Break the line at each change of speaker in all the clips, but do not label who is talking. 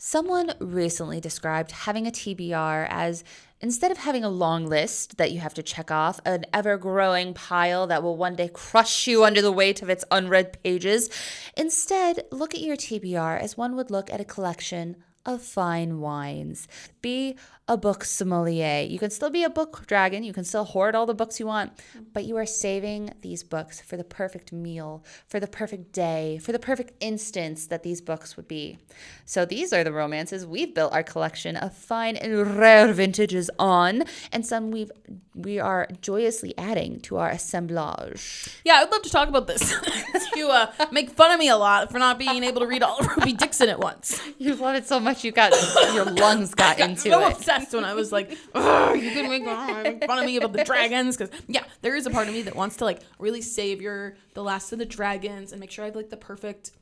Someone recently described having a TBR as instead of having a long list that you have to check off, an ever growing pile that will one day crush you under the weight of its unread pages, instead look at your TBR as one would look at a collection of fine wines. Be a book sommelier. You can still be a book dragon, you can still hoard all the books you want, but you are saving these books for the perfect meal, for the perfect day, for the perfect instance that these books would be. So these are the romances we've built our collection of fine and rare vintages on, and some we've we are joyously adding to our assemblage.
Yeah, I'd love to talk about this. you uh, make fun of me a lot for not being able to read all of Ruby Dixon at once.
You love it so much you got your lungs got into
so
it.
obsessed when I was like, "Ugh, you can make, make fun of me about the dragons because yeah, there is a part of me that wants to like really savor the last of the dragons and make sure I have like the perfect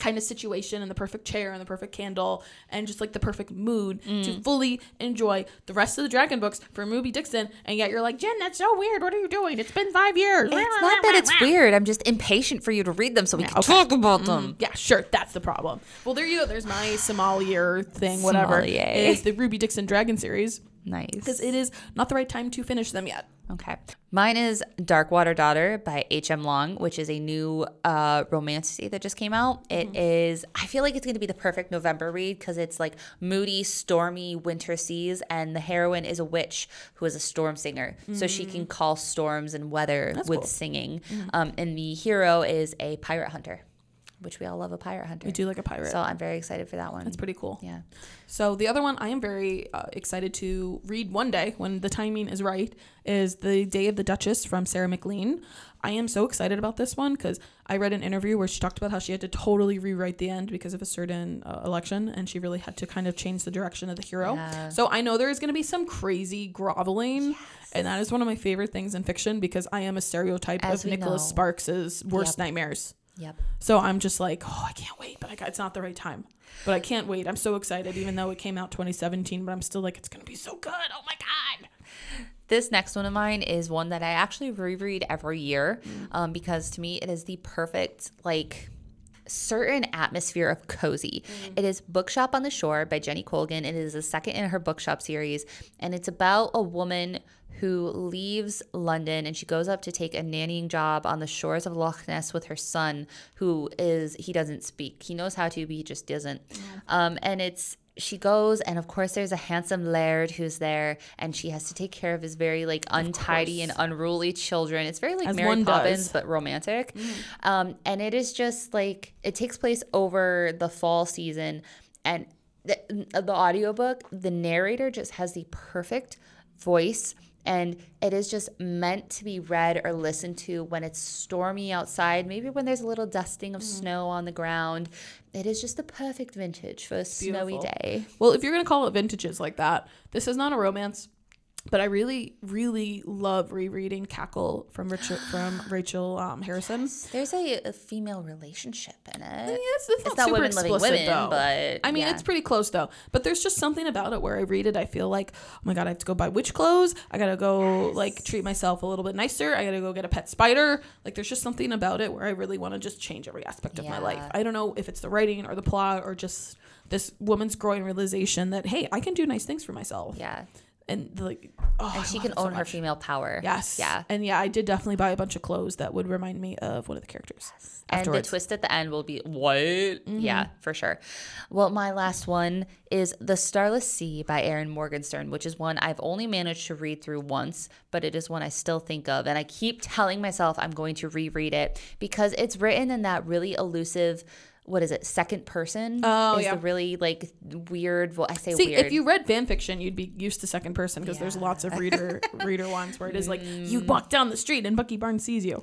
kind of situation and the perfect chair and the perfect candle and just like the perfect mood to mm. fully enjoy the rest of the dragon books from Ruby Dixon and yet you're like Jen that's so weird what are you doing it's been five years
It's not that it's weird. I'm just impatient for you to read them so we can
okay.
talk about them.
Mm, yeah, sure. That's the problem. Well, there you go. There's my sommelier thing, whatever.
Sommelier.
Is the Ruby Dixon Dragon series
Nice.
because it is not the right time to finish them yet.
Okay. Mine is Dark Water Daughter by H.M. Long, which is a new uh, romance that just came out. It is, I feel like it's going to be the perfect November read because it's like moody, stormy winter seas, and the heroine is a witch who is a storm singer. So she can call storms and weather with
cool.
singing. Um, and the hero is a pirate hunter, which we all love a pirate hunter.
We do like a pirate.
So I'm very excited for that one.
That's pretty cool.
Yeah.
So the other one I am very uh, excited to read one day when the timing is right is The Day of the Duchess from Sarah MacLean. I am so excited about this one because I read an interview where she talked about how she had to totally rewrite the end because of a certain uh, election and she really had to kind of change the direction of the hero.
Yeah.
So I know there is going to be some crazy groveling. And that is one of my favorite things in fiction because I am a stereotype
As
of Nicholas
know.
Sparks's worst
Yep.
nightmares.
Yep.
So I'm just like, oh, I can't wait, but I got, it's not the right time. But I can't wait. I'm so excited, even though it came out 2017. But I'm still like, it's gonna be so good. Oh my god!
This next one of mine is one that I actually reread every year um, because to me it is the perfect, like, certain atmosphere of cozy. It is Bookshop on the Shore by Jenny Colgan. It is the second in her bookshop series, and it's about a woman who leaves London and she goes up to take a nannying job on the shores of Loch Ness with her son, who is, he doesn't speak. He knows how to, but he just doesn't. Um, and it's, she goes and of course there's a handsome laird who's there and she has to take care of his very like untidy and unruly children it's very like
As
mary poppins
does. Mm.
but romantic um, and it is just like it takes place over the fall season and the, the audiobook the narrator just has the perfect voice and it is just meant to be read or listened to when it's stormy outside maybe when there's a little dusting
Mm.
of snow on the ground it is just the perfect vintage for a snowy day
Well, if you're gonna call it vintages like that, this is not a romance. But I really, really love rereading Cackle from Rachel from Rachel um, Harrison.
there's a, a female relationship in it
Yeah, it's, it's,
It's
not, super
women
explicit,
women,
though.
but
I mean,
yeah.
it's pretty close though. But there's just something about it where I read it, I feel like, oh my god, I have to go buy witch clothes. I gotta go like treat myself a little bit nicer. I gotta go get a pet spider. Like, there's just something about it where I really want to just change every aspect of my life. I don't know if it's the writing or the plot or just this woman's growing realization that hey, I can do nice things for myself.
yeah
And like, oh,
and she can
it so
own her female power.
Yes.
yeah.
And yeah, I did definitely buy a bunch of clothes that would remind me of one of the characters.
Yes, and the twist at the end will be what? Yeah
Mm-hmm.
for sure. Well my last one is the starless sea by erin morgenstern which is one i've only managed to read through once but it is one i still think of. And i keep telling myself i'm going to reread it because it's written in that really elusive what is it second person
Oh,
is
yeah.
the really like weird vo- i say
See,
weird
if you read fan fiction, you'd be used to second person because there's lots of reader reader ones where it is like you walk down the street and Bucky Barnes sees you.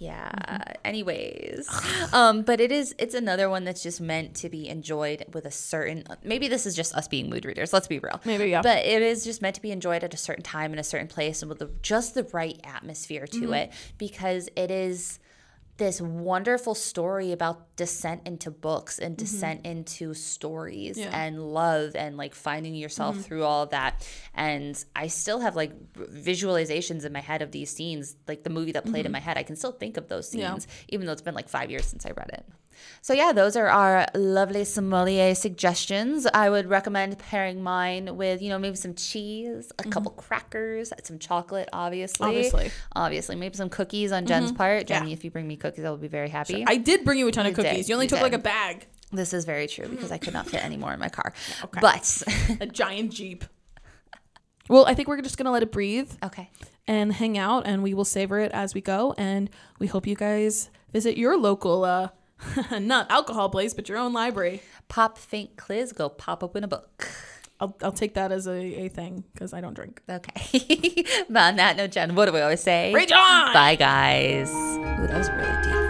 Yeah.
Mm-hmm.
Anyways, um, but it is it's another one that's just meant to be enjoyed with a certain. Maybe this is just us being mood readers. Let's be real.
Maybe, yeah.
But it is just meant to be enjoyed at a certain time in a certain place and with the, just the right atmosphere to
Mm-hmm.
it because it is this wonderful story about descent into books and descent into stories
Mm-hmm. Yeah. Mm-hmm.
and love and like finding yourself through all of that. And I still have like visualizations in my head of these scenes, like the movie that played in my head. I can still think of those
Mm-hmm. Yeah.
scenes, even though it's been like five years since I read it. So yeah, those are our lovely sommelier suggestions. I would recommend pairing mine with, you know, maybe some cheese, a couple crackers, some chocolate, obviously.
Obviously.
Obviously. Maybe some cookies on Jen's part. Jenny, if you bring me cookies, I will be very happy.
I did bring you a ton of
You did,
cookies. You only
you
took
did.
like a bag,
This is very true because I could not fit any more in my car.
Okay.
But
a giant jeep. Well, I think we're just gonna let it breathe
okay.
and hang out, and we will savor it as we go. And we hope you guys visit your local, uh, not alcohol place, but your own library.
Pop faint cliz, go pop open a book.
I'll, I'll take that as a, a thing because I don't drink.
Okay. but on that note, Jen, what do we always say?
Rage on!
Bye, guys. Ooh, that was really deep.